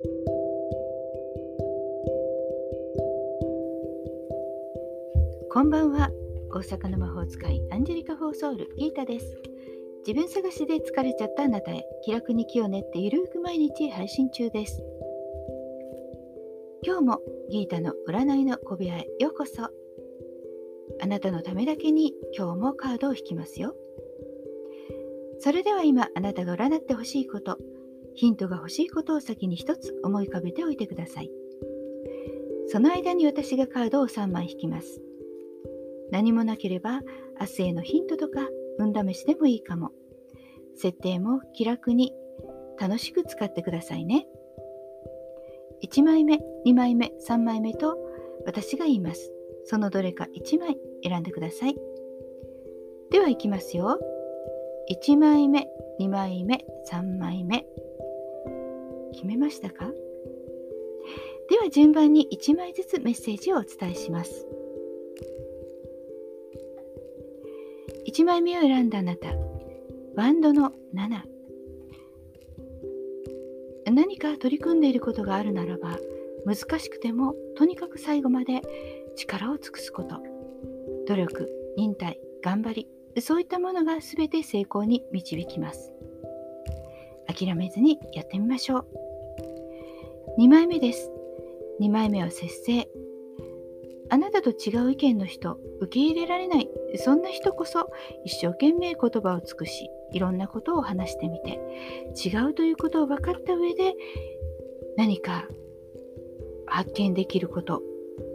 こんばんは。大阪の魔法使いアンジェリカ・フォーソウルギータです。自分探しで疲れちゃったあなたへ気楽に気を練ってゆるく毎日配信中です。今日もギータの占いの小部屋へようこそ。あなたのためだけに今日もカードを引きますよ。それでは今あなたが占ってほしいことヒントが欲しいことを先に一つ思い浮かべておいてください。その間に私がカードを3枚引きます。何もなければ明日へのヒントとか運試しでもいいかも。設定も気楽に楽しく使ってくださいね。1枚目2枚目3枚目と私が言います。そのどれか1枚選んでください。ではいきますよ。1枚目2枚目3枚目。決めましたか？では順番に1枚ずつメッセージをお伝えします。1枚目を選んだあなた。バンドの7何か取り組んでいることがあるならば難しくてもとにかく最後まで力を尽くすこと。努力忍耐頑張りそういったものが全て成功に導きます。諦めずにやってみましょう。2枚目です。2枚目は節制。あなたと違う意見の人受け入れられない。そんな人こそ一生懸命言葉を尽くしいろんなことを話してみて違うということを分かった上で何か発見できること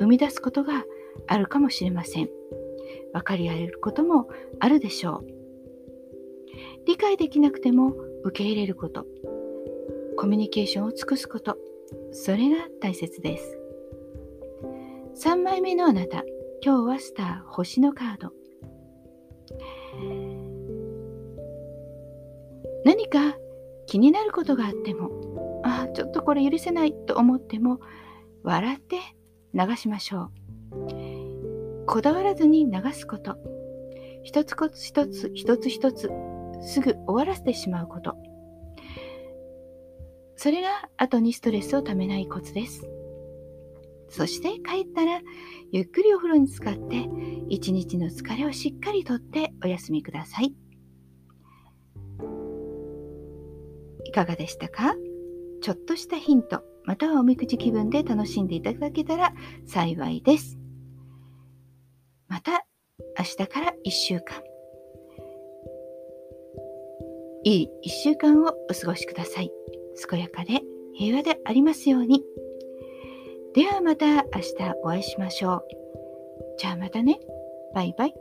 生み出すことがあるかもしれません。分かり合えることもあるでしょう。理解できなくても受け入れること。コミュニケーションを尽くすこと。それが大切です。3枚目のあなた今日はスター星のカード。何か気になることがあってもあちょっとこれ許せないと思っても笑って流しましょう。こだわらずに流すこと。一つ一つ一つ一つすぐ終わらせてしまうこと。それが後にストレスをためないコツですそして帰ったらゆっくりお風呂に浸かって一日の疲れをしっかりとってお休みください。いかがでしたか？ちょっとしたヒントまたはおみくじ気分で楽しんでいただけたら幸いです。また明日から1週間いい1週間をお過ごしください。健やかで平和でありますように。ではまた明日お会いしましょう。じゃあまたね。バイバイ。